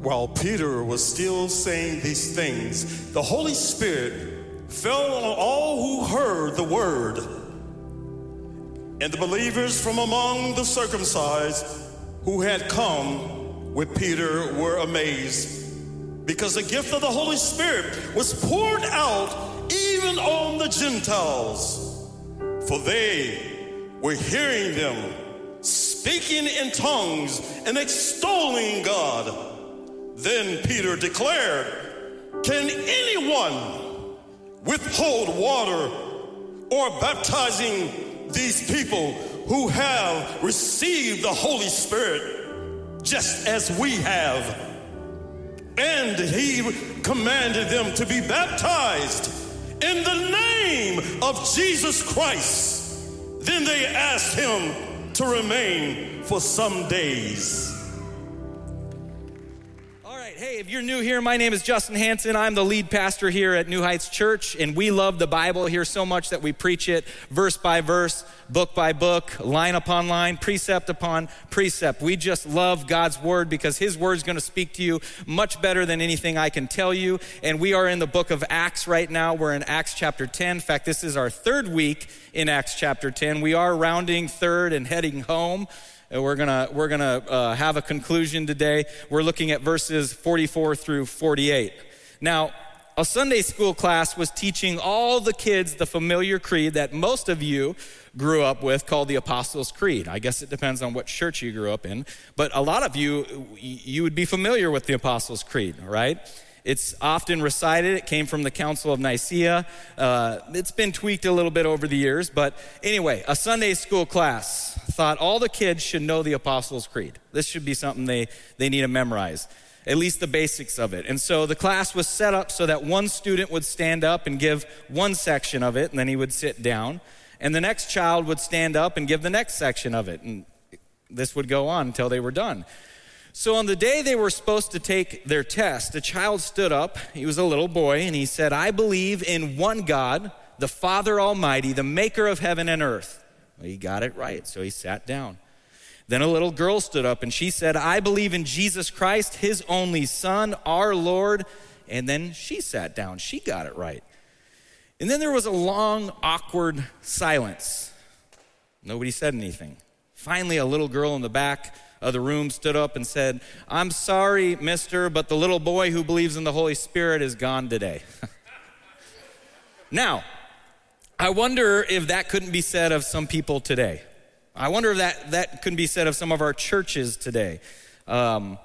While Peter was still saying these things, the Holy Spirit fell on all who heard the word. And the believers from among the circumcised who had come with Peter were amazed because the gift of the Holy Spirit was poured out even on the Gentiles. For they were hearing them speaking in tongues and extolling God. Then Peter declared, Can anyone withhold water or baptizing these people who have received the Holy Spirit just as we have? And he commanded them to be baptized in the name of Jesus Christ. Then they asked him to remain for some days. If you're new here, my name is Justin Hansen. I'm the lead pastor here at New Heights Church, and we love the Bible here so much that we preach it verse by verse, book by book, line upon line, precept upon precept. We just love God's word because his word is going to speak to you much better than anything I can tell you. And we are in the book of Acts right now. We're in Acts chapter 10. In fact, this is our third week in Acts chapter 10. We are rounding third and heading home. We're gonna we're gonna uh, have a conclusion today. We're looking at verses 44 through 48. Now, a Sunday school class was teaching all the kids the familiar creed that most of you grew up with called the Apostles' Creed. I guess it depends on what church you grew up in, but a lot of you you would be familiar with the Apostles' Creed, right? It's often recited. It came from the Council of Nicaea. Uh, it's been tweaked a little bit over the years, but anyway, a Sunday school class thought all the kids should know the Apostles' Creed. This should be something they, they need to memorize, at least the basics of it. And so the class was set up so that one student would stand up and give one section of it, and then he would sit down. And the next child would stand up and give the next section of it. And this would go on until they were done. So on the day they were supposed to take their test, a child stood up. He was a little boy, and he said, I believe in one God, the Father Almighty, the maker of heaven and earth. Well, he got it right, so he sat down. Then a little girl stood up and she said, I believe in Jesus Christ, his only Son, our Lord. And then she sat down. She got it right. And then there was a long, awkward silence. Nobody said anything. Finally, a little girl in the back of the room stood up and said, I'm sorry, mister, but the little boy who believes in the Holy Spirit is gone today. now, I wonder if that couldn't be said of some people today. I wonder if that, that couldn't be said of some of our churches today. Um,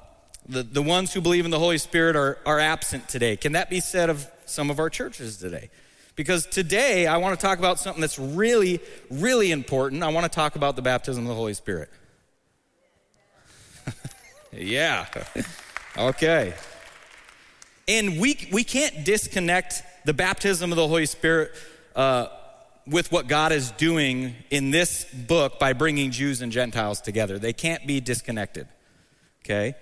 the, the ones who believe in the Holy Spirit are, are absent today. Can that be said of some of our churches today? Because today I want to talk about something that's really, really important. I want to talk about the baptism of the Holy Spirit. Yeah. Okay. And we, we can't disconnect the baptism of the Holy Spirit uh, with what God is doing in this book by bringing Jews and Gentiles together. They can't be disconnected. Okay?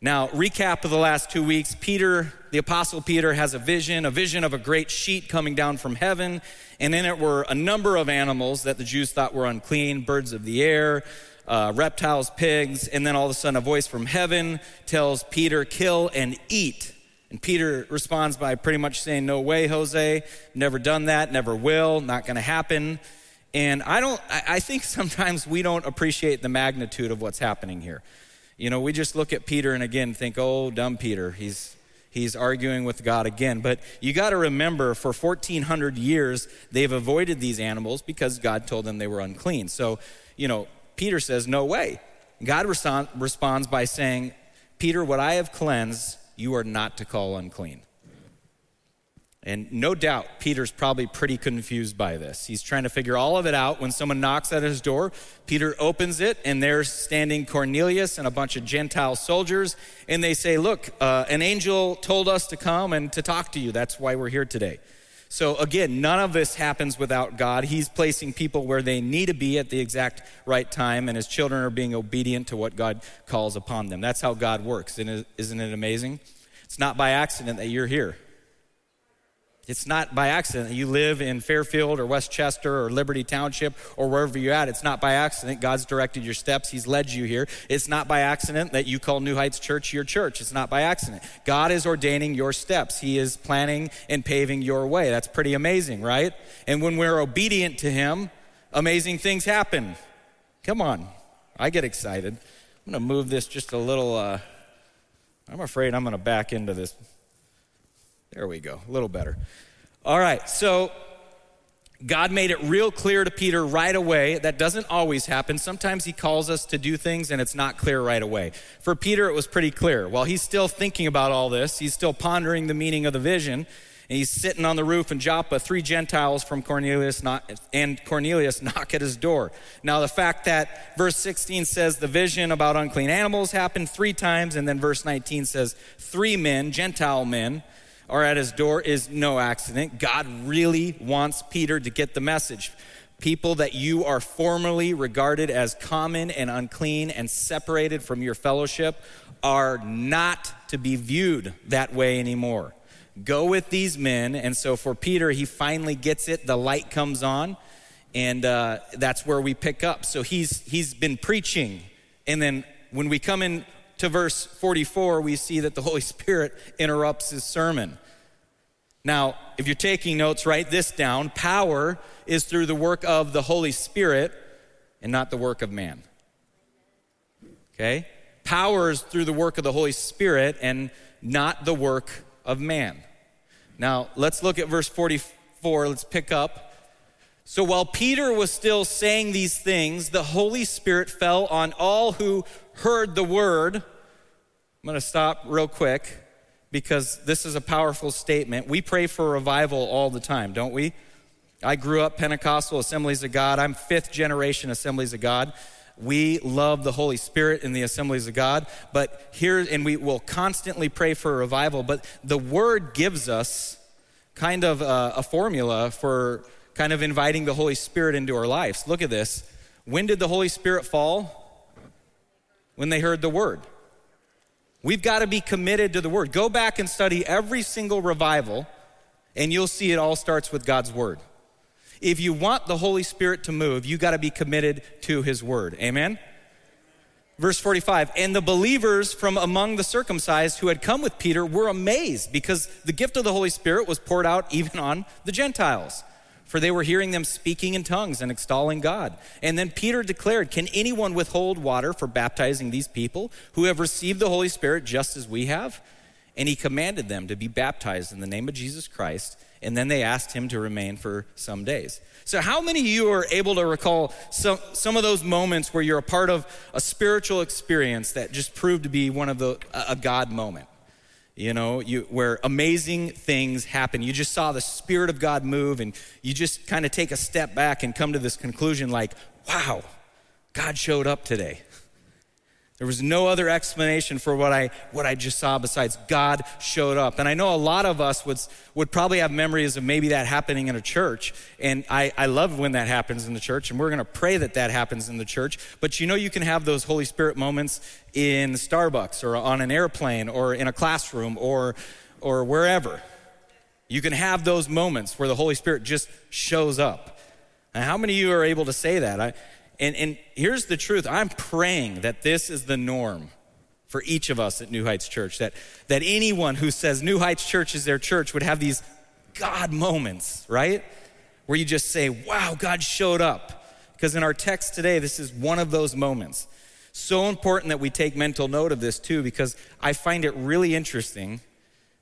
Now, recap of the last two weeks Peter, the Apostle Peter, has a vision, a vision of a great sheet coming down from heaven, and in it were a number of animals that the Jews thought were unclean birds of the air, uh, reptiles, pigs, and then all of a sudden a voice from heaven tells Peter, kill and eat. And Peter responds by pretty much saying, No way, Jose, never done that, never will, not gonna happen. And I don't, I think sometimes we don't appreciate the magnitude of what's happening here. You know, we just look at Peter and again think, oh, dumb Peter, he's, he's arguing with God again. But you got to remember, for 1,400 years, they've avoided these animals because God told them they were unclean. So, you know, Peter says, no way. God responds by saying, Peter, what I have cleansed, you are not to call unclean. And no doubt, Peter's probably pretty confused by this. He's trying to figure all of it out. When someone knocks at his door, Peter opens it, and there's standing Cornelius and a bunch of Gentile soldiers. And they say, Look, uh, an angel told us to come and to talk to you. That's why we're here today. So, again, none of this happens without God. He's placing people where they need to be at the exact right time, and his children are being obedient to what God calls upon them. That's how God works. Isn't it amazing? It's not by accident that you're here. It's not by accident. You live in Fairfield or Westchester or Liberty Township or wherever you're at. It's not by accident. God's directed your steps. He's led you here. It's not by accident that you call New Heights Church your church. It's not by accident. God is ordaining your steps. He is planning and paving your way. That's pretty amazing, right? And when we're obedient to Him, amazing things happen. Come on. I get excited. I'm going to move this just a little. Uh, I'm afraid I'm going to back into this there we go, a little better. All right, so God made it real clear to Peter right away. That doesn't always happen. Sometimes he calls us to do things and it's not clear right away. For Peter, it was pretty clear. While he's still thinking about all this, he's still pondering the meaning of the vision. And he's sitting on the roof in Joppa. Three Gentiles from Cornelius knock, and Cornelius knock at his door. Now, the fact that verse 16 says the vision about unclean animals happened three times, and then verse 19 says three men, Gentile men, are at his door is no accident. God really wants Peter to get the message. People that you are formerly regarded as common and unclean and separated from your fellowship are not to be viewed that way anymore. Go with these men. And so for Peter, he finally gets it. The light comes on, and uh, that's where we pick up. So he's, he's been preaching. And then when we come in to verse 44, we see that the Holy Spirit interrupts his sermon. Now, if you're taking notes, write this down. Power is through the work of the Holy Spirit and not the work of man. Okay? Power is through the work of the Holy Spirit and not the work of man. Now, let's look at verse 44. Let's pick up. So while Peter was still saying these things, the Holy Spirit fell on all who heard the word. I'm going to stop real quick because this is a powerful statement. We pray for revival all the time, don't we? I grew up Pentecostal Assemblies of God. I'm fifth generation Assemblies of God. We love the Holy Spirit in the Assemblies of God, but here, and we will constantly pray for revival, but the Word gives us kind of a, a formula for kind of inviting the Holy Spirit into our lives. Look at this. When did the Holy Spirit fall? When they heard the Word. We've got to be committed to the word. Go back and study every single revival, and you'll see it all starts with God's word. If you want the Holy Spirit to move, you got to be committed to his word. Amen? Verse 45 And the believers from among the circumcised who had come with Peter were amazed because the gift of the Holy Spirit was poured out even on the Gentiles for they were hearing them speaking in tongues and extolling God. And then Peter declared, Can anyone withhold water for baptizing these people who have received the Holy Spirit just as we have? And he commanded them to be baptized in the name of Jesus Christ. And then they asked him to remain for some days. So, how many of you are able to recall some, some of those moments where you're a part of a spiritual experience that just proved to be one of the, a God moment? You know, you, where amazing things happen. You just saw the Spirit of God move, and you just kind of take a step back and come to this conclusion like, wow, God showed up today. There was no other explanation for what I, what I just saw besides God showed up. And I know a lot of us would, would probably have memories of maybe that happening in a church. And I, I love when that happens in the church. And we're going to pray that that happens in the church. But you know, you can have those Holy Spirit moments in Starbucks or on an airplane or in a classroom or, or wherever. You can have those moments where the Holy Spirit just shows up. And how many of you are able to say that? I, and, and here's the truth I'm praying that this is the norm for each of us at New Heights Church, that, that anyone who says New Heights Church is their church would have these God moments, right? Where you just say, wow, God showed up. Because in our text today, this is one of those moments. So important that we take mental note of this too, because I find it really interesting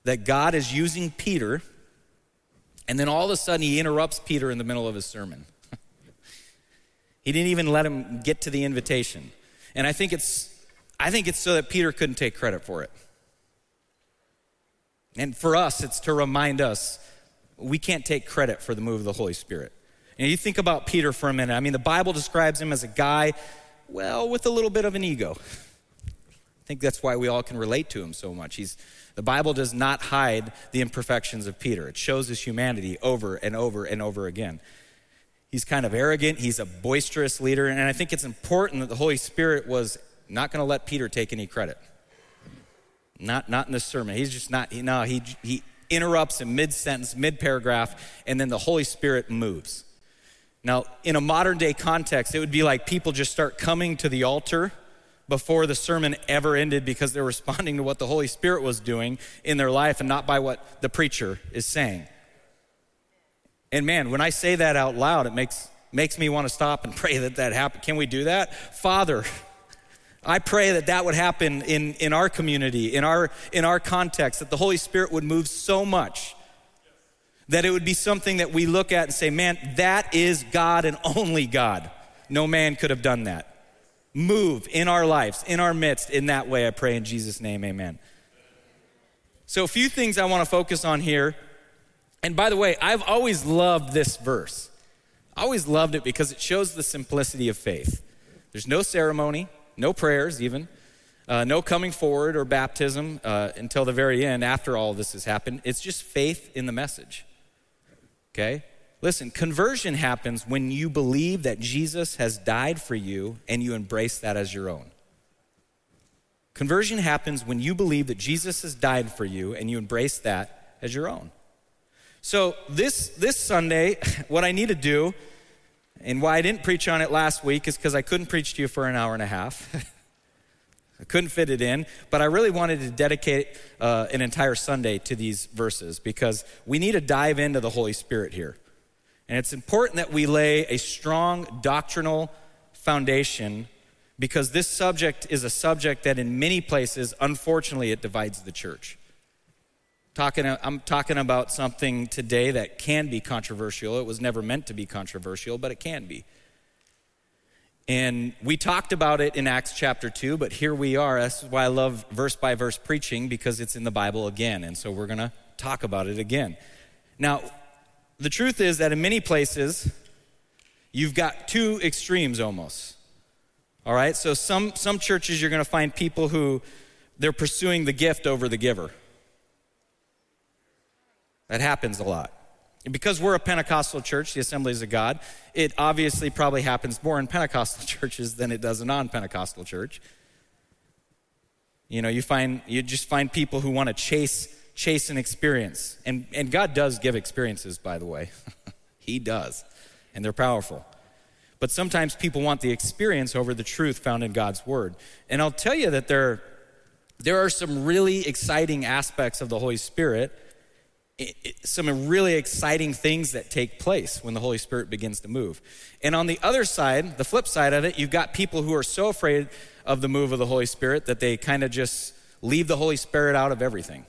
that God is using Peter, and then all of a sudden he interrupts Peter in the middle of his sermon. He didn't even let him get to the invitation. And I think it's I think it's so that Peter couldn't take credit for it. And for us, it's to remind us we can't take credit for the move of the Holy Spirit. And you think about Peter for a minute. I mean, the Bible describes him as a guy, well, with a little bit of an ego. I think that's why we all can relate to him so much. He's, the Bible does not hide the imperfections of Peter, it shows his humanity over and over and over again. He's kind of arrogant. He's a boisterous leader. And I think it's important that the Holy Spirit was not going to let Peter take any credit. Not, not in this sermon. He's just not, no, he, he interrupts in mid sentence, mid paragraph, and then the Holy Spirit moves. Now, in a modern day context, it would be like people just start coming to the altar before the sermon ever ended because they're responding to what the Holy Spirit was doing in their life and not by what the preacher is saying. And man, when I say that out loud, it makes, makes me want to stop and pray that that happen. Can we do that? Father, I pray that that would happen in, in our community, in our, in our context, that the Holy Spirit would move so much that it would be something that we look at and say, man, that is God and only God. No man could have done that. Move in our lives, in our midst, in that way, I pray in Jesus' name, amen. So, a few things I want to focus on here. And by the way, I've always loved this verse. I always loved it because it shows the simplicity of faith. There's no ceremony, no prayers, even, uh, no coming forward or baptism uh, until the very end after all this has happened. It's just faith in the message. Okay? Listen, conversion happens when you believe that Jesus has died for you and you embrace that as your own. Conversion happens when you believe that Jesus has died for you and you embrace that as your own. So, this, this Sunday, what I need to do, and why I didn't preach on it last week, is because I couldn't preach to you for an hour and a half. I couldn't fit it in, but I really wanted to dedicate uh, an entire Sunday to these verses because we need to dive into the Holy Spirit here. And it's important that we lay a strong doctrinal foundation because this subject is a subject that in many places, unfortunately, it divides the church. Talking, I'm talking about something today that can be controversial. It was never meant to be controversial, but it can be. And we talked about it in Acts chapter 2, but here we are. That's why I love verse by verse preaching because it's in the Bible again. And so we're going to talk about it again. Now, the truth is that in many places, you've got two extremes almost. All right? So some, some churches, you're going to find people who they're pursuing the gift over the giver. That happens a lot. And because we're a Pentecostal church, the Assemblies of God, it obviously probably happens more in Pentecostal churches than it does a non Pentecostal church. You know, you find you just find people who want to chase chase an experience. And and God does give experiences, by the way. he does. And they're powerful. But sometimes people want the experience over the truth found in God's word. And I'll tell you that there there are some really exciting aspects of the Holy Spirit some really exciting things that take place when the Holy Spirit begins to move. And on the other side, the flip side of it, you've got people who are so afraid of the move of the Holy Spirit that they kind of just leave the Holy Spirit out of everything.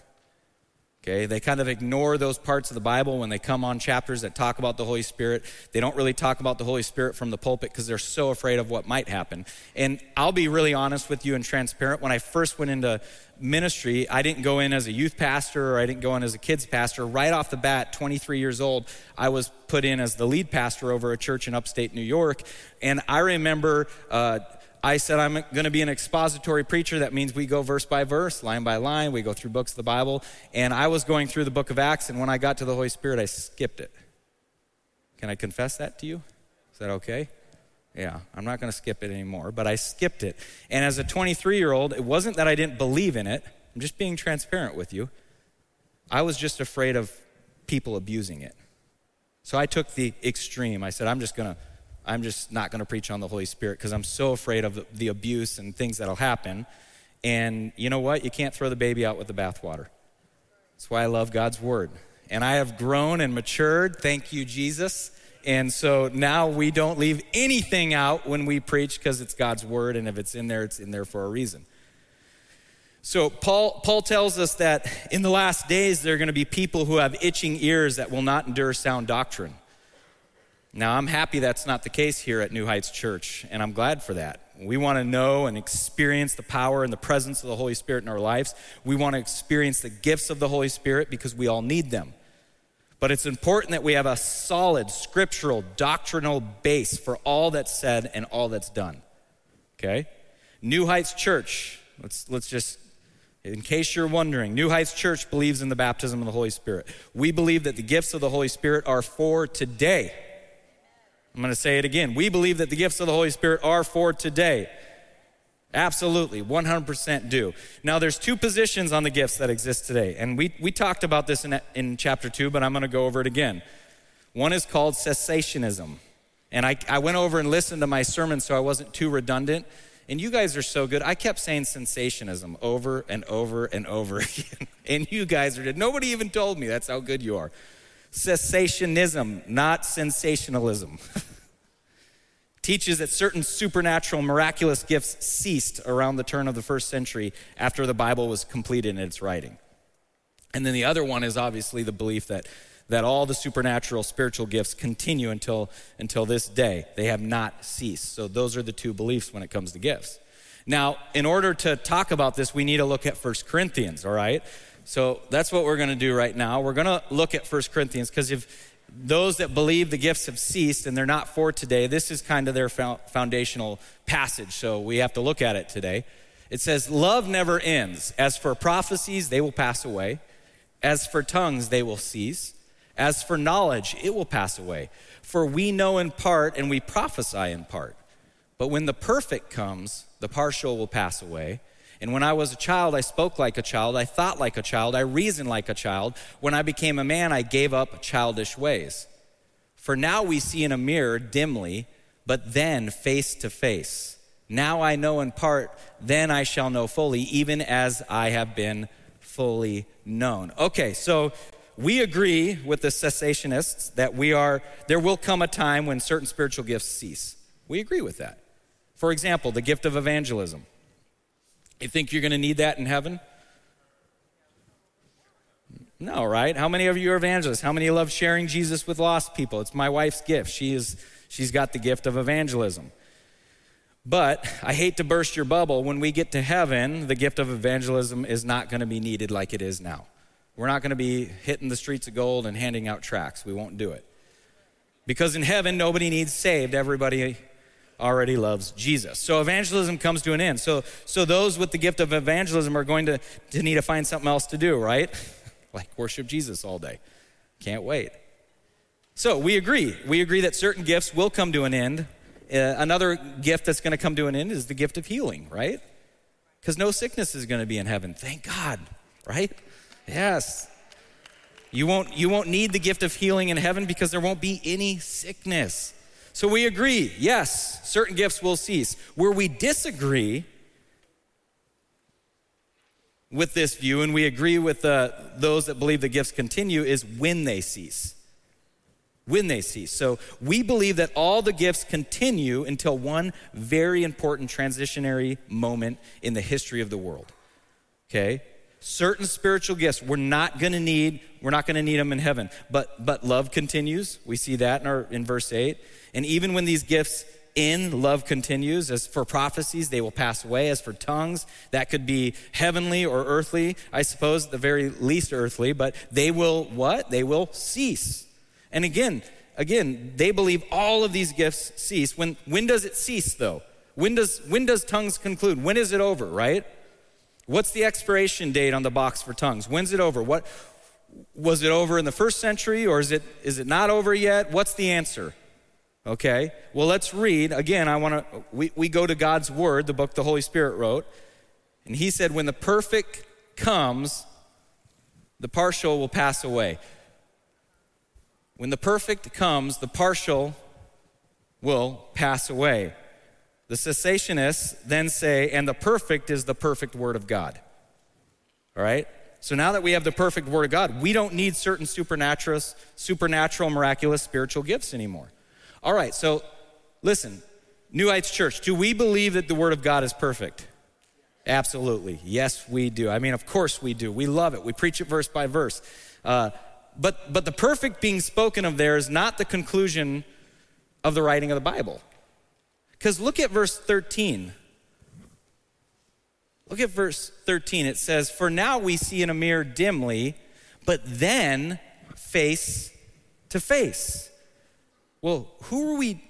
Okay, they kind of ignore those parts of the Bible when they come on chapters that talk about the Holy Spirit. They don't really talk about the Holy Spirit from the pulpit because they're so afraid of what might happen. And I'll be really honest with you and transparent. When I first went into ministry, I didn't go in as a youth pastor or I didn't go in as a kids pastor. Right off the bat, 23 years old, I was put in as the lead pastor over a church in upstate New York. And I remember. Uh, I said, I'm going to be an expository preacher. That means we go verse by verse, line by line. We go through books of the Bible. And I was going through the book of Acts, and when I got to the Holy Spirit, I skipped it. Can I confess that to you? Is that okay? Yeah, I'm not going to skip it anymore, but I skipped it. And as a 23 year old, it wasn't that I didn't believe in it. I'm just being transparent with you. I was just afraid of people abusing it. So I took the extreme. I said, I'm just going to I'm just not going to preach on the Holy Spirit because I'm so afraid of the, abuse and things that'll happen. And you know what? You can't throw the baby out with the bathwater. That's why I love God's word. And I have grown and matured. Thank you, Jesus. And so now we don't leave anything out when we preach because it's God's word. And if it's in there, it's in there for a reason. So Paul, Paul tells us that in the last days, there are going to be people who have itching ears that will not endure sound doctrine. Now, I'm happy that's not the case here at New Heights Church, and I'm glad for that. We want to know and experience the power and the presence of the Holy Spirit in our lives. We want to experience the gifts of the Holy Spirit because we all need them. But it's important that we have a solid scriptural, doctrinal base for all that's said and all that's done. Okay? New Heights Church, let's, let's just, in case you're wondering, New Heights Church believes in the baptism of the Holy Spirit. We believe that the gifts of the Holy Spirit are for today I'm going to say it again. We believe that the gifts of the Holy Spirit are for today. Absolutely, 100% do. Now, there's two positions on the gifts that exist today, and we, we talked about this in, in chapter two, but I'm going to go over it again. One is called cessationism, and I, I went over and listened to my sermon so I wasn't too redundant. And you guys are so good. I kept saying sensationism over and over and over again. and you guys are, nobody even told me that's how good you are. Cessationism, not sensationalism. teaches that certain supernatural, miraculous gifts ceased around the turn of the first century after the Bible was completed in its writing. And then the other one is obviously the belief that, that all the supernatural spiritual gifts continue until, until this day. They have not ceased. So those are the two beliefs when it comes to gifts. Now, in order to talk about this, we need to look at 1 Corinthians, all right? So that's what we're going to do right now. We're going to look at 1 Corinthians because if those that believe the gifts have ceased and they're not for today, this is kind of their foundational passage, so we have to look at it today. It says, Love never ends. As for prophecies, they will pass away. As for tongues, they will cease. As for knowledge, it will pass away. For we know in part and we prophesy in part. But when the perfect comes, the partial will pass away. And when I was a child, I spoke like a child, I thought like a child, I reasoned like a child. When I became a man, I gave up childish ways. For now we see in a mirror dimly, but then face to face. Now I know in part, then I shall know fully, even as I have been fully known. Okay, so we agree with the cessationists that we are there will come a time when certain spiritual gifts cease. We agree with that. For example, the gift of evangelism. You think you're going to need that in heaven? No, right? How many of you are evangelists? How many love sharing Jesus with lost people? It's my wife's gift. She is she's got the gift of evangelism. But I hate to burst your bubble. When we get to heaven, the gift of evangelism is not going to be needed like it is now. We're not going to be hitting the streets of gold and handing out tracts. We won't do it. Because in heaven, nobody needs saved. Everybody already loves Jesus. So evangelism comes to an end. So, so those with the gift of evangelism are going to, to need to find something else to do, right? like worship Jesus all day. Can't wait. So we agree. We agree that certain gifts will come to an end. Uh, another gift that's going to come to an end is the gift of healing, right? Because no sickness is going to be in heaven. Thank God, right? Yes. You won't, you won't need the gift of healing in heaven because there won't be any sickness. So we agree, yes, certain gifts will cease. Where we disagree with this view, and we agree with uh, those that believe the gifts continue, is when they cease. When they cease. So we believe that all the gifts continue until one very important transitionary moment in the history of the world. Okay? Certain spiritual gifts we're not going to need we're not going to need them in heaven. But but love continues. We see that in our in verse 8 and even when these gifts in love continues as for prophecies they will pass away. As for tongues that could be heavenly or earthly i suppose the very least earthly but they will what? They will cease. And again again they believe all of these gifts cease. When when does it cease though? When does when does tongues conclude? When is it over right What's the expiration date on the box for tongues? When's it over? What was it over in the first century or is it is it not over yet? What's the answer? Okay. Well, let's read. Again, I want to we, we go to God's word, the book the Holy Spirit wrote. And he said, when the perfect comes, the partial will pass away. When the perfect comes, the partial will pass away. The cessationists then say, and the perfect is the perfect word of God. All right? So now that we have the perfect word of God, we don't need certain supernatural, supernatural, miraculous spiritual gifts anymore. All right, so listen, New Heights Church, do we believe that the word of God is perfect? Absolutely. Yes, we do. I mean, of course we do. We love it. We preach it verse by verse. Uh, but, but the perfect being spoken of there is not the conclusion of the writing of the Bible. Because look at verse 13. Look at verse 13. It says, For now we see in a mirror dimly, but then face to face. Well, who are we?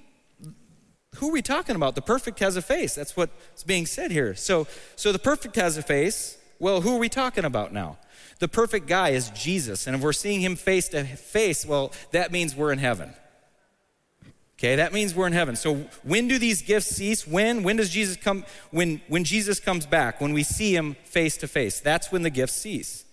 Who are we talking about? The perfect has a face. That's what's being said here. So, so the perfect has a face. Well, who are we talking about now? The perfect guy is Jesus. And if we're seeing him face to face, well, that means we're in heaven. Okay, that means we're in heaven. So when do these gifts cease? When? When does Jesus come? When when Jesus comes back, when we see him face to face, that's when the gifts cease.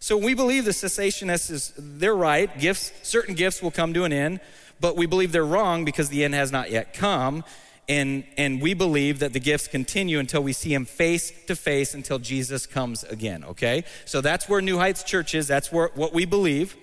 So we believe the cessationists is they're right. Gifts, certain gifts will come to an end, but we believe they're wrong because the end has not yet come. And, and we believe that the gifts continue until we see him face to face until Jesus comes again, okay? So that's where New Heights Church is. That's where, what we believe.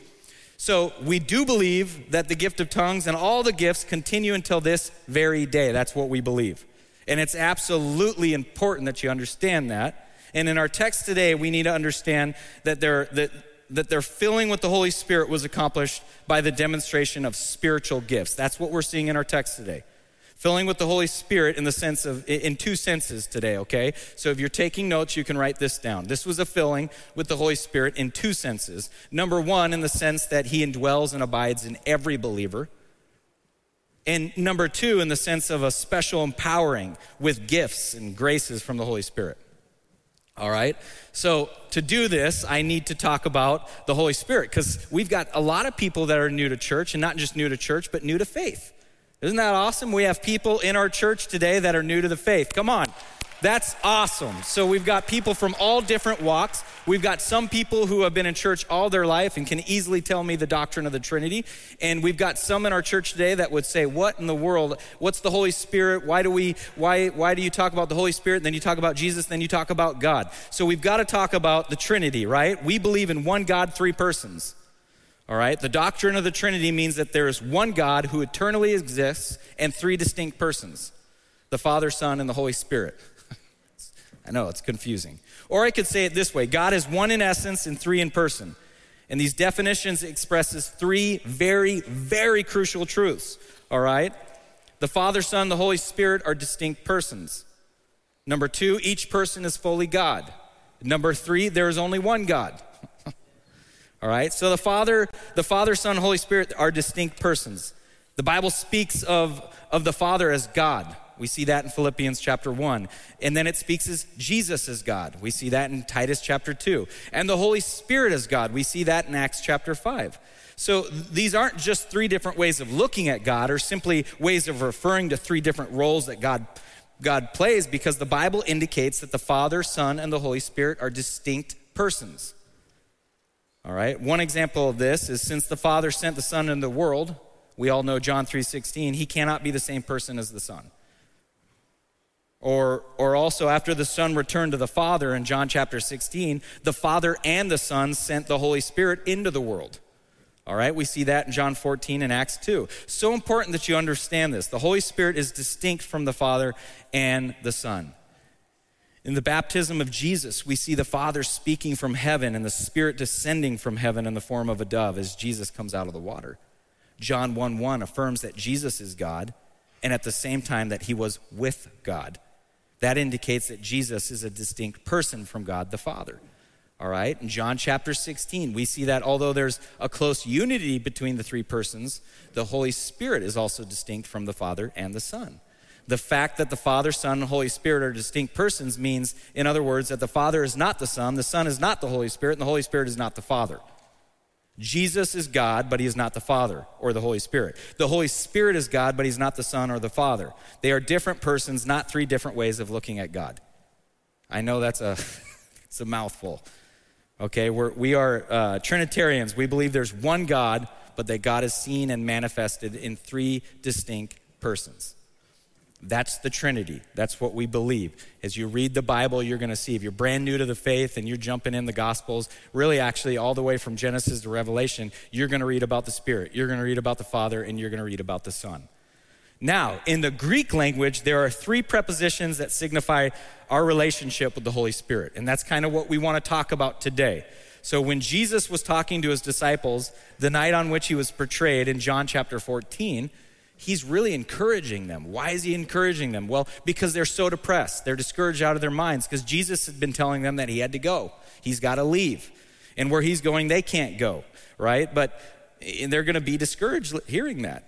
So we do believe that the gift of tongues and all the gifts continue until this very day. That's what we believe. And it's absolutely important that you understand that. And in our text today, we need to understand that, they that, that their filling with the Holy Spirit was accomplished by the demonstration of spiritual gifts. That's what we're seeing in our text today filling with the Holy Spirit in the sense of, in two senses today, okay? So if you're taking notes, you can write this down. This was a filling with the Holy Spirit in two senses. Number one, in the sense that he indwells and abides in every believer. And number two, in the sense of a special empowering with gifts and graces from the Holy Spirit. All right? So, to do this, I need to talk about the Holy Spirit because we've got a lot of people that are new to church, and not just new to church, but new to faith. Isn't that awesome? We have people in our church today that are new to the faith. Come on. That's awesome. So we've got people from all different walks. We've got some people who have been in church all their life and can easily tell me the doctrine of the Trinity. And we've got some in our church today that would say, "What in the world? What's the Holy Spirit? Why do we why why do you talk about the Holy Spirit, then you talk about Jesus, then you talk about God?" So we've got to talk about the Trinity, right? We believe in one God, three persons. All right? The doctrine of the Trinity means that there is one God who eternally exists and three distinct persons the Father, Son, and the Holy Spirit. I know it's confusing. Or I could say it this way God is one in essence and three in person. And these definitions expresses three very, very crucial truths. All right? The Father, Son, the Holy Spirit are distinct persons. Number two, each person is fully God. Number three, there is only one God. All right? So the Father, the Father, Son, Holy Spirit are distinct persons. The Bible speaks of, of the Father as God. We see that in Philippians chapter 1. And then it speaks as Jesus as God. We see that in Titus chapter 2. And the Holy Spirit as God. We see that in Acts chapter 5. So these aren't just three different ways of looking at God or simply ways of referring to three different roles that God God plays because the Bible indicates that the Father, Son, and the Holy Spirit are distinct persons. All right. One example of this is since the Father sent the Son into the world, we all know John 3:16, he cannot be the same person as the Son. Or, or also after the Son returned to the Father in John chapter 16, the Father and the Son sent the Holy Spirit into the world. All right, we see that in John 14 and Acts 2. So important that you understand this. The Holy Spirit is distinct from the Father and the Son. In the baptism of Jesus, we see the Father speaking from heaven and the Spirit descending from heaven in the form of a dove as Jesus comes out of the water. John 1 1 affirms that Jesus is God and at the same time that he was with God. That indicates that Jesus is a distinct person from God the Father. All right, in John chapter 16, we see that although there's a close unity between the three persons, the Holy Spirit is also distinct from the Father and the Son. The fact that the Father, Son, and Holy Spirit are distinct persons means, in other words, that the Father is not the Son, the Son is not the Holy Spirit, and the Holy Spirit is not the Father. Jesus is God, but he is not the Father or the Holy Spirit. The Holy Spirit is God, but he's not the Son or the Father. They are different persons, not three different ways of looking at God. I know that's a, it's a mouthful. Okay, we're, we are uh, Trinitarians. We believe there's one God, but that God is seen and manifested in three distinct persons. That's the Trinity. That's what we believe. As you read the Bible, you're going to see if you're brand new to the faith and you're jumping in the Gospels, really, actually, all the way from Genesis to Revelation, you're going to read about the Spirit, you're going to read about the Father, and you're going to read about the Son. Now, in the Greek language, there are three prepositions that signify our relationship with the Holy Spirit, and that's kind of what we want to talk about today. So, when Jesus was talking to his disciples the night on which he was portrayed in John chapter 14, he's really encouraging them. Why is he encouraging them? Well, because they're so depressed. They're discouraged out of their minds because Jesus had been telling them that he had to go. He's got to leave. And where he's going, they can't go, right? But eh, they're going to be discouraged hearing that.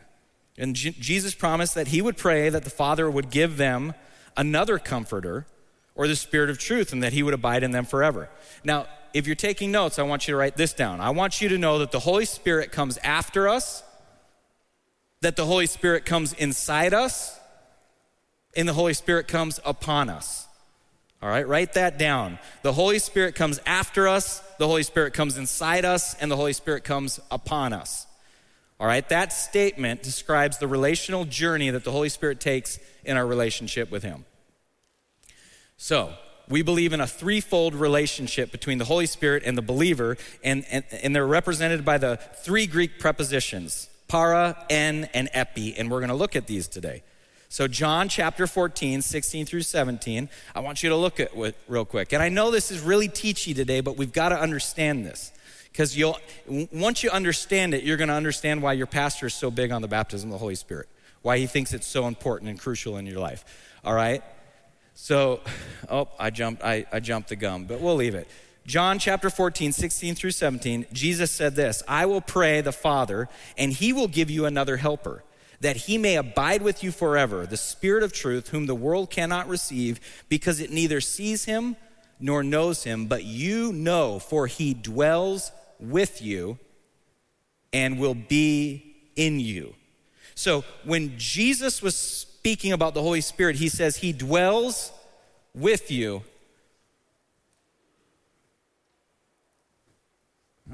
And J- Jesus promised that he would pray that the Father would give them another comforter or the Spirit of truth and that he would abide in them forever. Now, if you're taking notes, I want you to write this down. I want you to know that the Holy Spirit comes after us that the Holy Spirit comes inside us and the Holy Spirit comes upon us. All right, write that down. The Holy Spirit comes after us, the Holy Spirit comes inside us, and the Holy Spirit comes upon us. All right, that statement describes the relational journey that the Holy Spirit takes in our relationship with Him. So, we believe in a threefold relationship between the Holy Spirit and the believer, and, and, and they're represented by the three Greek prepositions para, en, and epi, and we're going to look at these today. So, John chapter 14, 16 through 17, I want you to look at it real quick. And I know this is really teachy today, but we've got to understand this. Because you'll once you understand it, you're going to understand why your pastor is so big on the baptism of the Holy Spirit, why he thinks it's so important and crucial in your life. All right? So, oh, I jumped, I, I jumped the gum, but we'll leave it. John chapter 14, 16 through 17, Jesus said this I will pray the Father, and he will give you another helper, that he may abide with you forever, the Spirit of truth, whom the world cannot receive, because it neither sees him nor knows him, but you know, for he dwells with you and will be in you. So when Jesus was speaking about the Holy Spirit, he says he dwells with you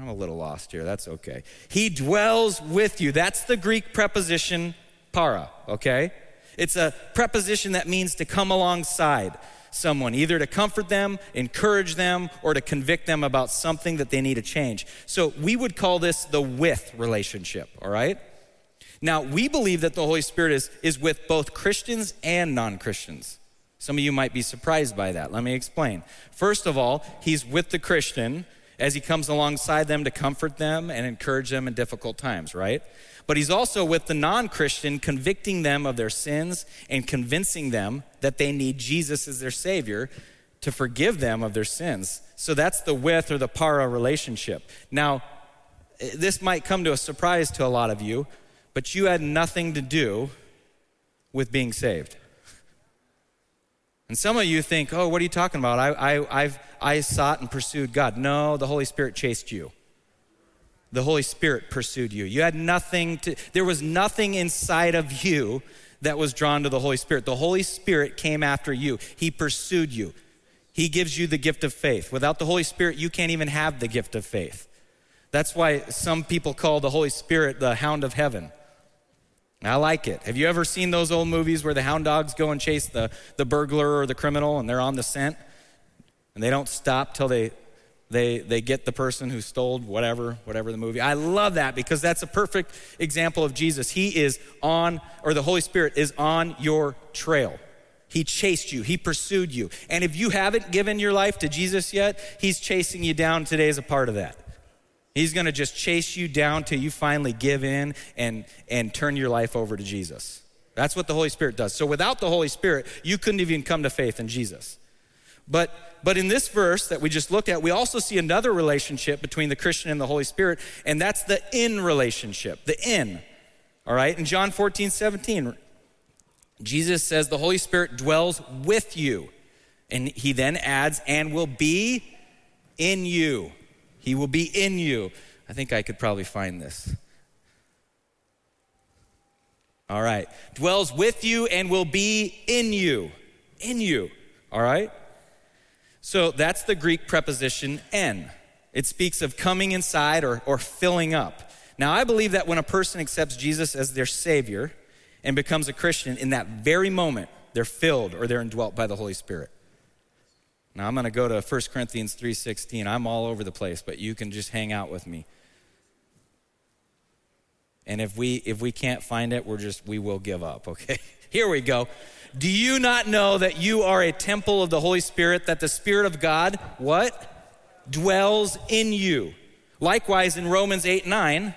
I'm a little lost here. That's okay. He dwells with you. That's the Greek preposition para, okay? It's a preposition that means to come alongside someone, either to comfort them, encourage them, or to convict them about something that they need to change. So we would call this the with relationship, all right? Now, we believe that the Holy Spirit is, is with both Christians and non Christians. Some of you might be surprised by that. Let me explain. First of all, he's with the Christian as he comes alongside them to comfort them and encourage them in difficult times, right? But he's also with the non Christian, convicting them of their sins and convincing them that they need Jesus as their Savior to forgive them of their sins. So that's the with or the para relationship. Now, this might come to a surprise to a lot of you, but you had nothing to do with being saved. And some of you think, oh, what are you talking about? I, I, I've, I sought and pursued God. No, the Holy Spirit chased you. The Holy Spirit pursued you. You had nothing to, there was nothing inside of you that was drawn to the Holy Spirit. The Holy Spirit came after you, He pursued you. He gives you the gift of faith. Without the Holy Spirit, you can't even have the gift of faith. That's why some people call the Holy Spirit the hound of heaven. I like it. Have you ever seen those old movies where the hound dogs go and chase the, the burglar or the criminal and they're on the scent? And they don't stop till they, they, they get the person who stole whatever, whatever the movie. I love that because that's a perfect example of Jesus. He is on, or the Holy Spirit is on your trail. He chased you, He pursued you. And if you haven't given your life to Jesus yet, He's chasing you down today as a part of that. He's going to just chase you down till you finally give in and, and turn your life over to Jesus. That's what the Holy Spirit does. So without the Holy Spirit, you couldn't even come to faith in Jesus. But, but in this verse that we just looked at, we also see another relationship between the Christian and the Holy Spirit, and that's the in relationship, the in. All right, in John 14, 17, Jesus says the Holy Spirit dwells with you. And he then adds, and will be in you. He will be in you. I think I could probably find this. All right. Dwells with you and will be in you. In you. All right? So that's the Greek preposition en. It speaks of coming inside or, or filling up. Now, I believe that when a person accepts Jesus as their Savior and becomes a Christian, in that very moment, they're filled or they're indwelt by the Holy Spirit. Now I'm going to go to 1 Corinthians 3:16. I'm all over the place, but you can just hang out with me. And if we if we can't find it, we're just we will give up, okay? Here we go. Do you not know that you are a temple of the Holy Spirit that the Spirit of God what? dwells in you. Likewise in Romans 8 9,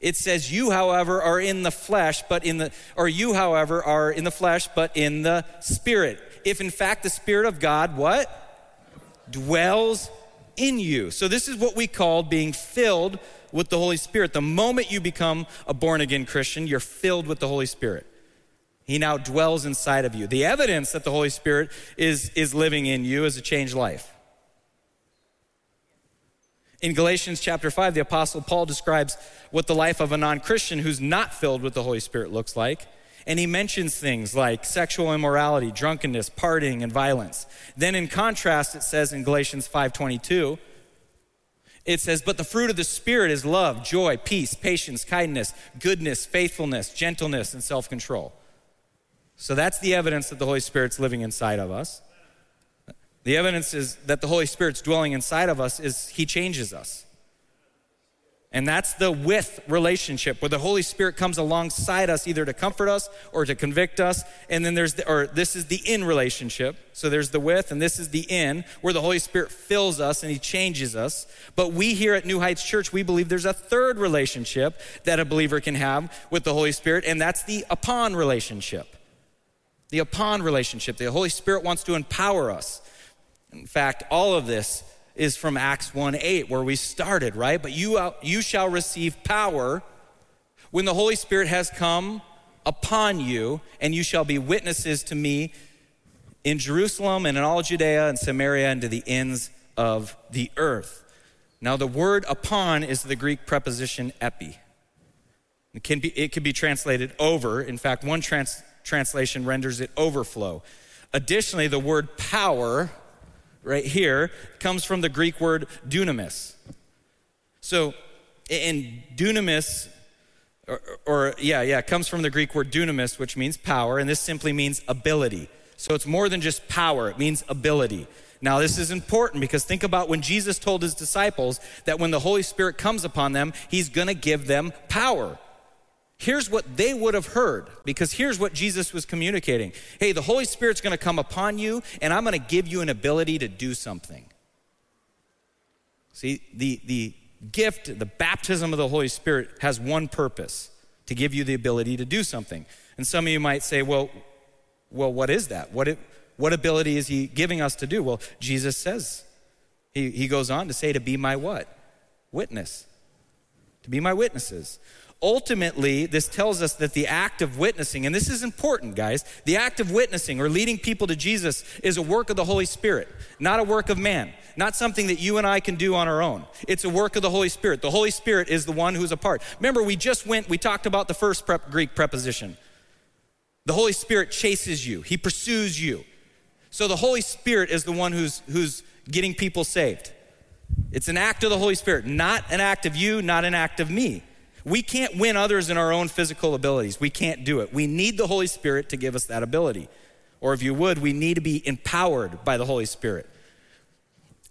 it says, You, however, are in the flesh, but in the, or you, however, are in the flesh, but in the spirit. If in fact the Spirit of God, what? Dwells in you. So, this is what we call being filled with the Holy Spirit. The moment you become a born again Christian, you're filled with the Holy Spirit. He now dwells inside of you. The evidence that the Holy Spirit is, is living in you is a changed life. In Galatians chapter 5, the Apostle Paul describes what the life of a non Christian who's not filled with the Holy Spirit looks like. And he mentions things like sexual immorality, drunkenness, partying, and violence. Then in contrast, it says in Galatians 5:22, it says, But the fruit of the Spirit is love, joy, peace, patience, kindness, goodness, faithfulness, gentleness, and self control. So that's the evidence that the Holy Spirit's living inside of us. The evidence is that the Holy Spirit's dwelling inside of us is He changes us. And that's the with relationship where the Holy Spirit comes alongside us either to comfort us or to convict us. And then there's the, or this is the in relationship. So there's the with and this is the in where the Holy Spirit fills us and he changes us. But we here at New Heights Church, we believe there's a third relationship that a believer can have with the Holy Spirit, and that's the upon relationship. The upon relationship. The Holy Spirit wants to empower us. In fact, all of this is from Acts 1 8, where we started, right? But you, uh, you shall receive power when the Holy Spirit has come upon you, and you shall be witnesses to me in Jerusalem and in all Judea and Samaria and to the ends of the earth. Now, the word upon is the Greek preposition epi. It can be, it can be translated over. In fact, one trans, translation renders it overflow. Additionally, the word power right here comes from the Greek word dunamis. So, in dunamis, or, or, yeah, yeah, comes from the Greek word dunamis, which means power, and this simply means ability. So it's more than just power, it means ability. Now, this is important because think about when Jesus told his disciples that when the Holy Spirit comes upon them, he's gonna give them power. Here's what they would have heard, because here's what Jesus was communicating Hey, the Holy Spirit's gonna come upon you, and I'm gonna give you an ability to do something. See, the, the gift, the baptism of the Holy Spirit has one purpose to give you the ability to do something. And some of you might say, well, well what is that? What, it, what ability is he giving us to do? Well, Jesus says, he, he goes on to say, to be my what? Witness. To be my witnesses ultimately, this tells us that the act of witnessing, and this is important, guys, the act of witnessing or leading people to Jesus is a work of the Holy Spirit, not a work of man, not something that you and I can do on our own. It's a work of the Holy Spirit. The Holy Spirit is the one who's a part. Remember, we just went, we talked about the first prep, Greek preposition. The Holy Spirit chases you, He pursues you. So the Holy Spirit is the one who's, who's getting people saved. It's an act of the Holy Spirit, not an act of you, not an act of me. We can't win others in our own physical abilities. We can't do it. We need the Holy Spirit to give us that ability. Or if you would, we need to be empowered by the Holy Spirit.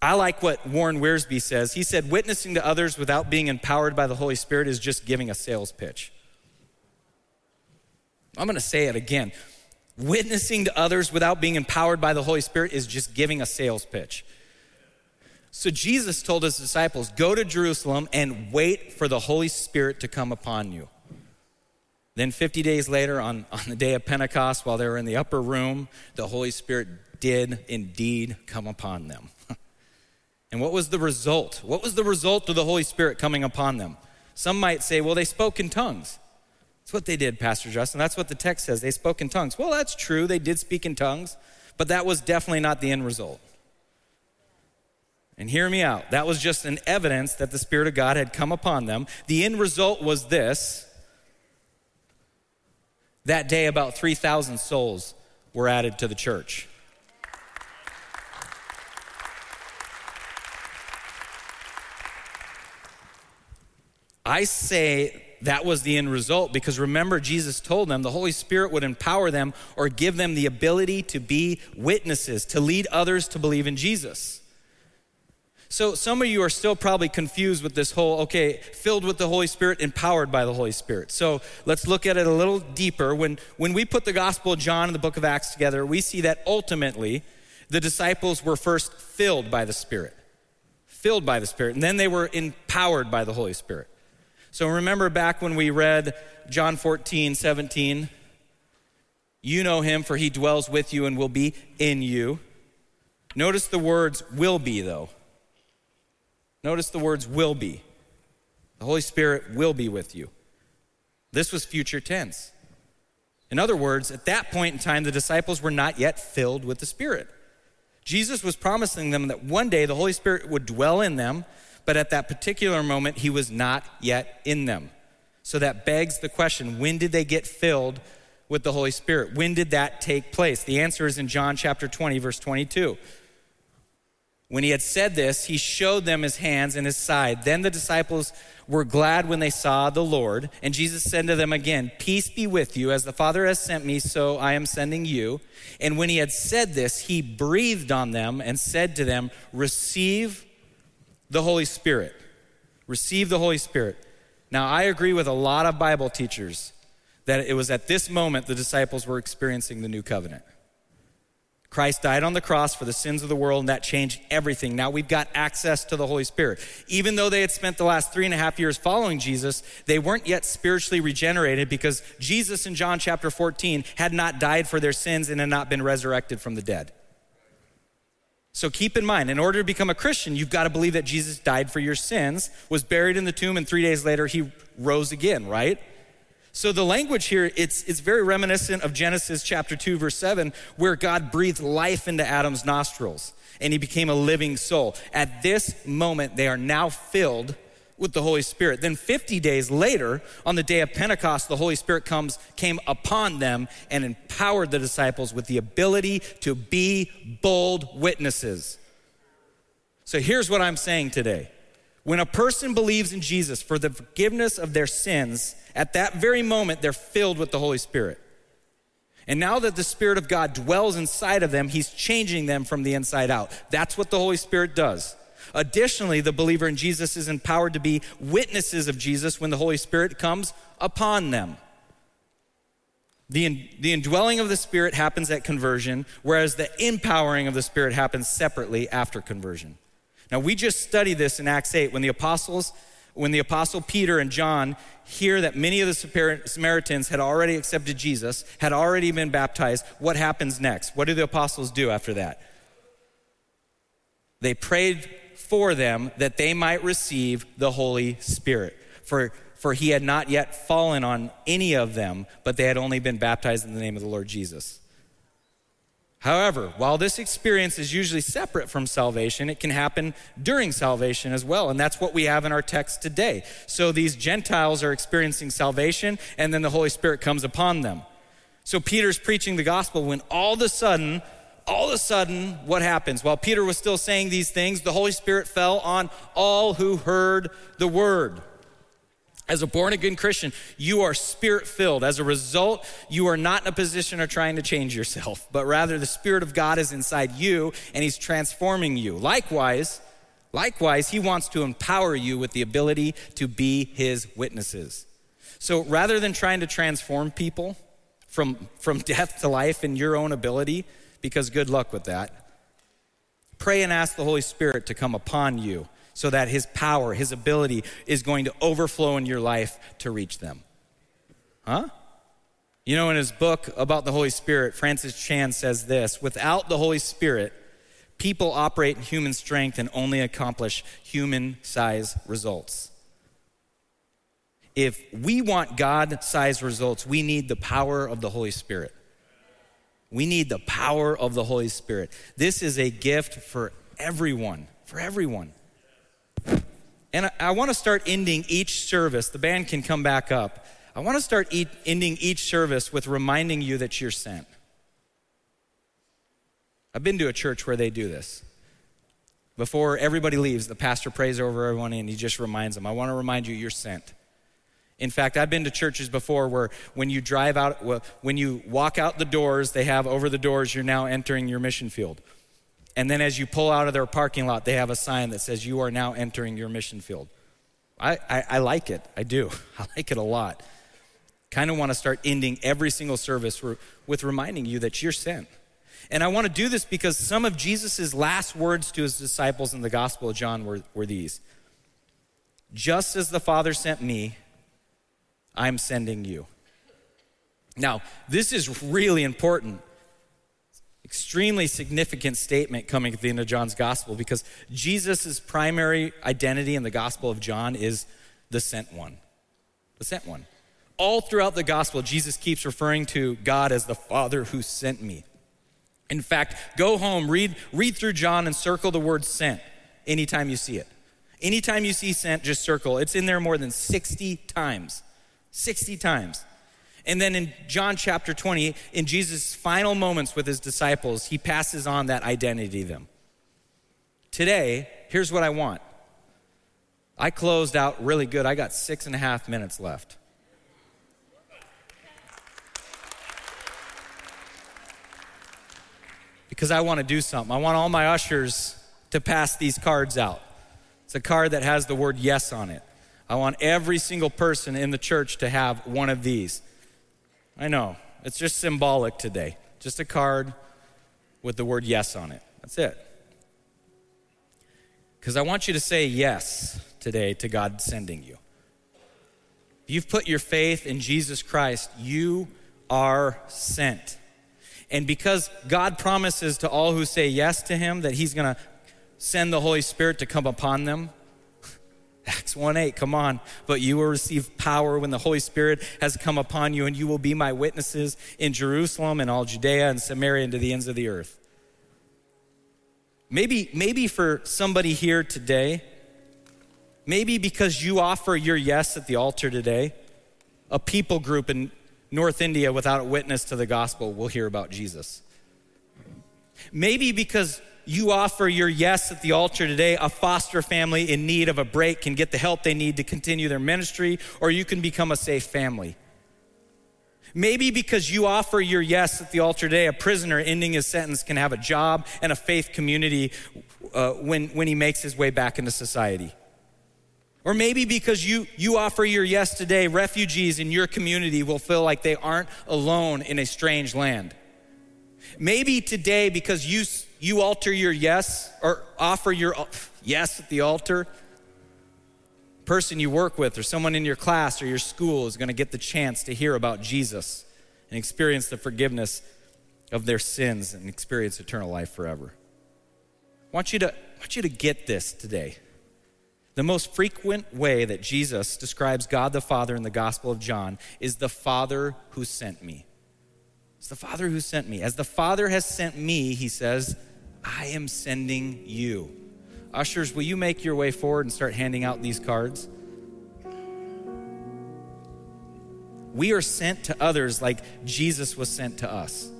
I like what Warren Wiersbe says. He said, Witnessing to others without being empowered by the Holy Spirit is just giving a sales pitch. I'm going to say it again. Witnessing to others without being empowered by the Holy Spirit is just giving a sales pitch. So Jesus told his disciples, Go to Jerusalem and wait for the Holy Spirit to come upon you. Then 50 days later, on, on the day of Pentecost, while they were in the upper room, the Holy Spirit did indeed come upon them. and what was the result? What was the result of the Holy Spirit coming upon them? Some might say, well, they spoke in tongues. That's what they did, Pastor Justin. That's what the text says. They spoke in tongues. Well, that's true. They did speak in tongues, but that was definitely not the end result. And hear me out. That was just an evidence that the Spirit of God had come upon them. The end result was this that day, about 3,000 souls were added to the church. I say that was the end result because remember, Jesus told them the Holy Spirit would empower them or give them the ability to be witnesses, to lead others to believe in Jesus. So some of you are still probably confused with this whole, okay, filled with the Holy Spirit, empowered by the Holy Spirit. So let's look at it a little deeper. When, when we put the Gospel of John and the book of Acts together, we see that ultimately the disciples were first filled by the Spirit. Filled by the Spirit. And then they were empowered by the Holy Spirit. So remember back when we read John 14, 17, you know him, for he dwells with you and will be in you. Notice the words will be, though. Notice the words will be. The Holy Spirit will be with you. This was future tense. In other words, at that point in time, the disciples were not yet filled with the Spirit. Jesus was promising them that one day the Holy Spirit would dwell in them, but at that particular moment, he was not yet in them. So that begs the question when did they get filled with the Holy Spirit? When did that take place? The answer is in John chapter 20, verse 22. When he had said this, he showed them his hands and his side. Then the disciples were glad when they saw the Lord. And Jesus said to them again, Peace be with you. As the Father has sent me, so I am sending you. And when he had said this, he breathed on them and said to them, Receive the Holy Spirit. Receive the Holy Spirit. Now, I agree with a lot of Bible teachers that it was at this moment the disciples were experiencing the new covenant. Christ died on the cross for the sins of the world, and that changed everything. Now we've got access to the Holy Spirit. Even though they had spent the last three and a half years following Jesus, they weren't yet spiritually regenerated because Jesus in John chapter 14 had not died for their sins and had not been resurrected from the dead. So keep in mind, in order to become a Christian, you've got to believe that Jesus died for your sins, was buried in the tomb, and three days later he rose again, right? So the language here, it's, it's very reminiscent of Genesis chapter 2, verse 7, where God breathed life into Adam's nostrils and he became a living soul. At this moment, they are now filled with the Holy Spirit. Then 50 days later, on the day of Pentecost, the Holy Spirit comes, came upon them and empowered the disciples with the ability to be bold witnesses. So here's what I'm saying today. When a person believes in Jesus for the forgiveness of their sins, at that very moment, they're filled with the Holy Spirit. And now that the Spirit of God dwells inside of them, He's changing them from the inside out. That's what the Holy Spirit does. Additionally, the believer in Jesus is empowered to be witnesses of Jesus when the Holy Spirit comes upon them. The, the indwelling of the Spirit happens at conversion, whereas the empowering of the Spirit happens separately after conversion. Now, we just studied this in Acts 8 when the apostles, when the apostle Peter and John hear that many of the Samaritans had already accepted Jesus, had already been baptized. What happens next? What do the apostles do after that? They prayed for them that they might receive the Holy Spirit. For, for he had not yet fallen on any of them, but they had only been baptized in the name of the Lord Jesus. However, while this experience is usually separate from salvation, it can happen during salvation as well. And that's what we have in our text today. So these Gentiles are experiencing salvation, and then the Holy Spirit comes upon them. So Peter's preaching the gospel when all of a sudden, all of a sudden, what happens? While Peter was still saying these things, the Holy Spirit fell on all who heard the word. As a born again Christian, you are spirit filled. As a result, you are not in a position of trying to change yourself, but rather the Spirit of God is inside you and He's transforming you. Likewise, likewise, He wants to empower you with the ability to be His witnesses. So rather than trying to transform people from, from death to life in your own ability, because good luck with that, pray and ask the Holy Spirit to come upon you so that his power, his ability is going to overflow in your life to reach them. Huh? You know, in his book about the Holy Spirit, Francis Chan says this without the Holy Spirit, people operate in human strength and only accomplish human size results. If we want God size results, we need the power of the Holy Spirit. We need the power of the Holy Spirit. This is a gift for everyone, for everyone. And I, I want to start ending each service. The band can come back up. I want to start eat, ending each service with reminding you that you're sent. I've been to a church where they do this. Before everybody leaves, the pastor prays over everyone and he just reminds them, I want to remind you you're sent. In fact, I've been to churches before where when you drive out, when you walk out the doors, they have over the doors, you're now entering your mission field. And then as you pull out of their parking lot, they have a sign that says, You are now entering your mission field. I, I, I like it. I do. I like it a lot. Kind of want to start ending every single service with reminding you that you're sent. And I want to do this because some of Jesus' last words to his disciples in the Gospel of John were, were these Just as the Father sent me, I'm sending you. Now, this is really important extremely significant statement coming at the end of John's gospel because Jesus' primary identity in the gospel of John is the sent one. The sent one. All throughout the gospel, Jesus keeps referring to God as the Father who sent me. In fact, go home, read, read through John and circle the word sent anytime you see it. Anytime you see sent, just circle. It's in there more than 60 times. 60 times. And then in John chapter 20, in Jesus' final moments with his disciples, he passes on that identity to them. Today, here's what I want. I closed out really good. I got six and a half minutes left. Because I want to do something. I want all my ushers to pass these cards out. It's a card that has the word yes on it. I want every single person in the church to have one of these. I know, it's just symbolic today. Just a card with the word yes on it. That's it. Because I want you to say yes today to God sending you. If you've put your faith in Jesus Christ, you are sent. And because God promises to all who say yes to Him that He's going to send the Holy Spirit to come upon them. Acts 1 8, come on. But you will receive power when the Holy Spirit has come upon you, and you will be my witnesses in Jerusalem and all Judea and Samaria and to the ends of the earth. Maybe, maybe for somebody here today, maybe because you offer your yes at the altar today, a people group in North India without a witness to the gospel will hear about Jesus. Maybe because you offer your yes at the altar today, a foster family in need of a break can get the help they need to continue their ministry, or you can become a safe family. Maybe because you offer your yes at the altar today, a prisoner ending his sentence can have a job and a faith community uh, when, when he makes his way back into society. Or maybe because you, you offer your yes today, refugees in your community will feel like they aren't alone in a strange land. Maybe today, because you, you alter your yes or offer your yes at the altar, person you work with or someone in your class or your school is going to get the chance to hear about Jesus and experience the forgiveness of their sins and experience eternal life forever. I want you to, want you to get this today. The most frequent way that Jesus describes God the Father in the Gospel of John is the Father who sent me. It's the Father who sent me. As the Father has sent me, he says, I am sending you. Ushers, will you make your way forward and start handing out these cards? We are sent to others like Jesus was sent to us.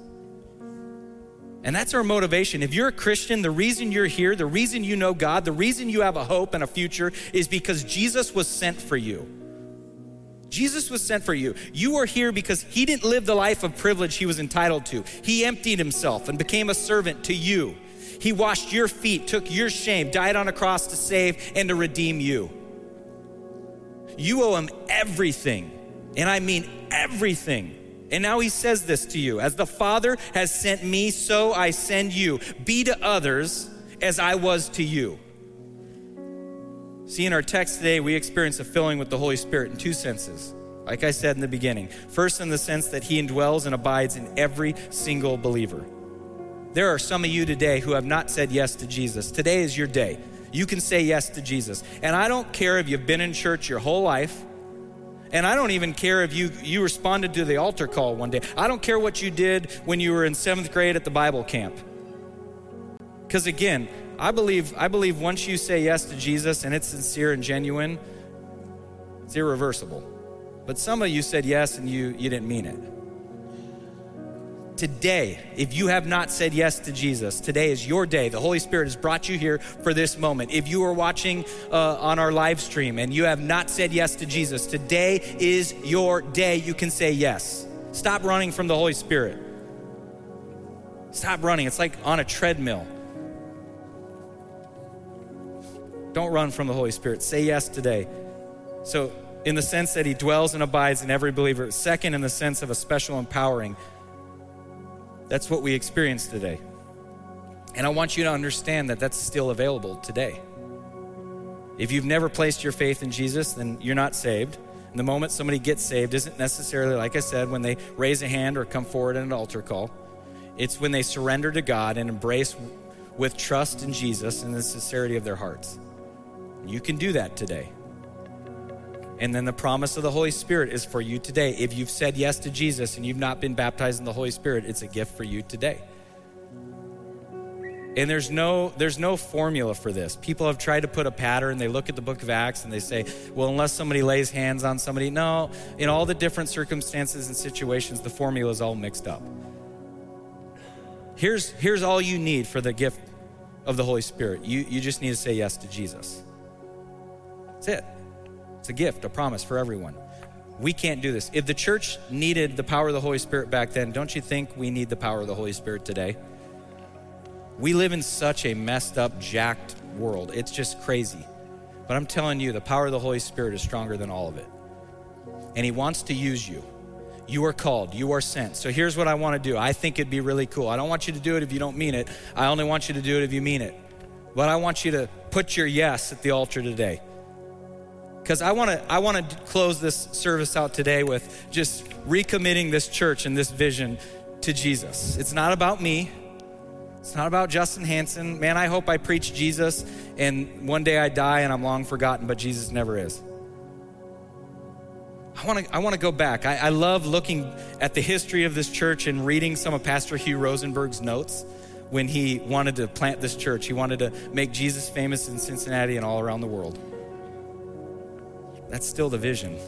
And that's our motivation. If you're a Christian, the reason you're here, the reason you know God, the reason you have a hope and a future is because Jesus was sent for you. Jesus was sent for you. You are here because he didn't live the life of privilege he was entitled to. He emptied himself and became a servant to you. He washed your feet, took your shame, died on a cross to save and to redeem you. You owe him everything, and I mean everything. And now he says this to you As the Father has sent me, so I send you. Be to others as I was to you. See, in our text today, we experience a filling with the Holy Spirit in two senses. Like I said in the beginning, first, in the sense that He indwells and abides in every single believer. There are some of you today who have not said yes to Jesus. Today is your day. You can say yes to Jesus. And I don't care if you've been in church your whole life. And I don't even care if you, you responded to the altar call one day. I don't care what you did when you were in seventh grade at the Bible camp. Because again, I believe, I believe once you say yes to Jesus and it's sincere and genuine, it's irreversible. But some of you said yes and you, you didn't mean it. Today, if you have not said yes to Jesus, today is your day. The Holy Spirit has brought you here for this moment. If you are watching uh, on our live stream and you have not said yes to Jesus, today is your day. You can say yes. Stop running from the Holy Spirit. Stop running. It's like on a treadmill. Don't run from the Holy Spirit. Say yes today. So, in the sense that He dwells and abides in every believer. Second, in the sense of a special empowering. That's what we experience today. And I want you to understand that that's still available today. If you've never placed your faith in Jesus, then you're not saved. And the moment somebody gets saved isn't necessarily, like I said, when they raise a hand or come forward in an altar call. It's when they surrender to God and embrace with trust in Jesus and the sincerity of their hearts. You can do that today. And then the promise of the Holy Spirit is for you today. If you've said yes to Jesus and you've not been baptized in the Holy Spirit, it's a gift for you today. And there's no there's no formula for this. People have tried to put a pattern. They look at the book of Acts and they say, well, unless somebody lays hands on somebody, no. In all the different circumstances and situations, the formula is all mixed up. Here's here's all you need for the gift of the Holy Spirit. You you just need to say yes to Jesus. That's it. It's a gift, a promise for everyone. We can't do this. If the church needed the power of the Holy Spirit back then, don't you think we need the power of the Holy Spirit today? We live in such a messed up, jacked world. It's just crazy. But I'm telling you, the power of the Holy Spirit is stronger than all of it. And He wants to use you. You are called, you are sent. So here's what I want to do. I think it'd be really cool. I don't want you to do it if you don't mean it, I only want you to do it if you mean it. But I want you to put your yes at the altar today. Because I want to I want to close this service out today with just recommitting this church and this vision to Jesus. It's not about me. It's not about Justin Hansen. Man, I hope I preach Jesus and one day I die and I'm long forgotten, but Jesus never is. I want to I want to go back. I, I love looking at the history of this church and reading some of Pastor Hugh Rosenberg's notes when he wanted to plant this church. He wanted to make Jesus famous in Cincinnati and all around the world. That's still the vision.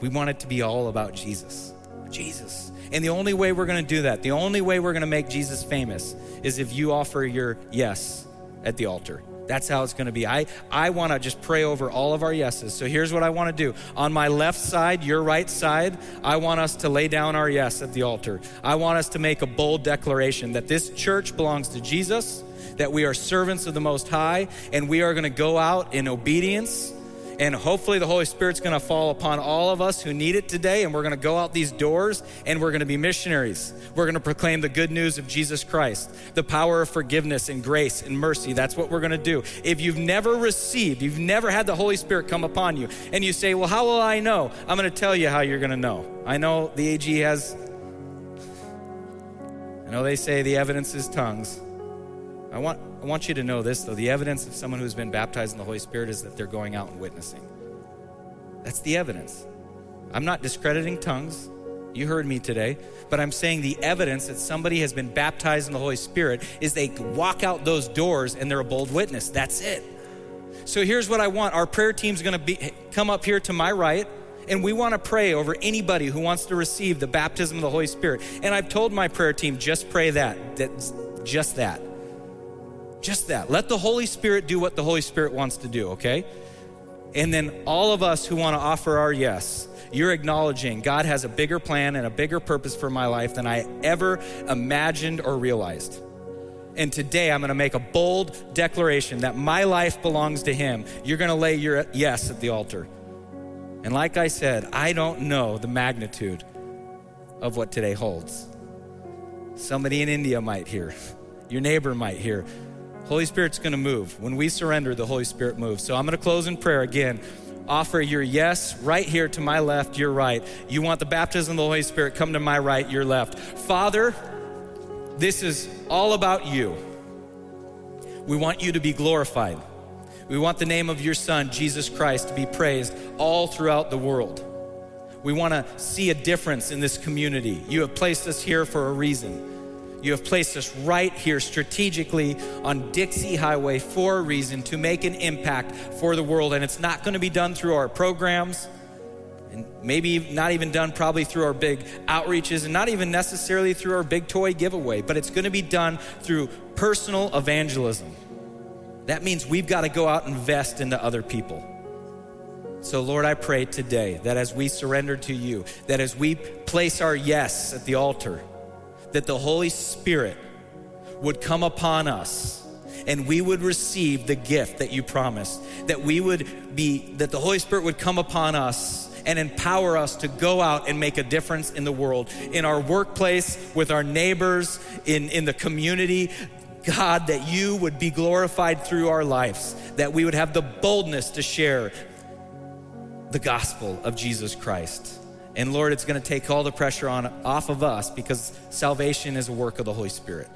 We want it to be all about Jesus. Jesus. And the only way we're going to do that, the only way we're going to make Jesus famous is if you offer your yes at the altar. That's how it's going to be. I, I want to just pray over all of our yeses. So here's what I want to do. On my left side, your right side, I want us to lay down our yes at the altar. I want us to make a bold declaration that this church belongs to Jesus, that we are servants of the Most High, and we are going to go out in obedience and hopefully, the Holy Spirit's going to fall upon all of us who need it today. And we're going to go out these doors and we're going to be missionaries. We're going to proclaim the good news of Jesus Christ, the power of forgiveness and grace and mercy. That's what we're going to do. If you've never received, you've never had the Holy Spirit come upon you, and you say, Well, how will I know? I'm going to tell you how you're going to know. I know the AG has, I know they say the evidence is tongues. I want, I want you to know this, though. The evidence of someone who's been baptized in the Holy Spirit is that they're going out and witnessing. That's the evidence. I'm not discrediting tongues. You heard me today. But I'm saying the evidence that somebody has been baptized in the Holy Spirit is they walk out those doors and they're a bold witness. That's it. So here's what I want. Our prayer team's going to be come up here to my right and we want to pray over anybody who wants to receive the baptism of the Holy Spirit. And I've told my prayer team just pray that. That's just that. Just that. Let the Holy Spirit do what the Holy Spirit wants to do, okay? And then all of us who want to offer our yes, you're acknowledging God has a bigger plan and a bigger purpose for my life than I ever imagined or realized. And today I'm going to make a bold declaration that my life belongs to Him. You're going to lay your yes at the altar. And like I said, I don't know the magnitude of what today holds. Somebody in India might hear, your neighbor might hear, Holy Spirit's going to move. When we surrender, the Holy Spirit moves. So I'm going to close in prayer again. Offer your yes right here to my left, your right. You want the baptism of the Holy Spirit, come to my right, your left. Father, this is all about you. We want you to be glorified. We want the name of your Son, Jesus Christ, to be praised all throughout the world. We want to see a difference in this community. You have placed us here for a reason. You have placed us right here strategically on Dixie Highway for a reason to make an impact for the world. And it's not going to be done through our programs, and maybe not even done probably through our big outreaches, and not even necessarily through our big toy giveaway, but it's going to be done through personal evangelism. That means we've got to go out and invest into other people. So, Lord, I pray today that as we surrender to you, that as we place our yes at the altar, that the Holy Spirit would come upon us and we would receive the gift that you promised. That we would be, that the Holy Spirit would come upon us and empower us to go out and make a difference in the world, in our workplace, with our neighbors, in, in the community. God, that you would be glorified through our lives, that we would have the boldness to share the gospel of Jesus Christ. And Lord, it's going to take all the pressure on off of us because salvation is a work of the Holy Spirit.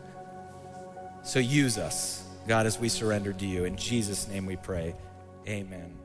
So use us, God, as we surrender to you. In Jesus' name we pray. Amen.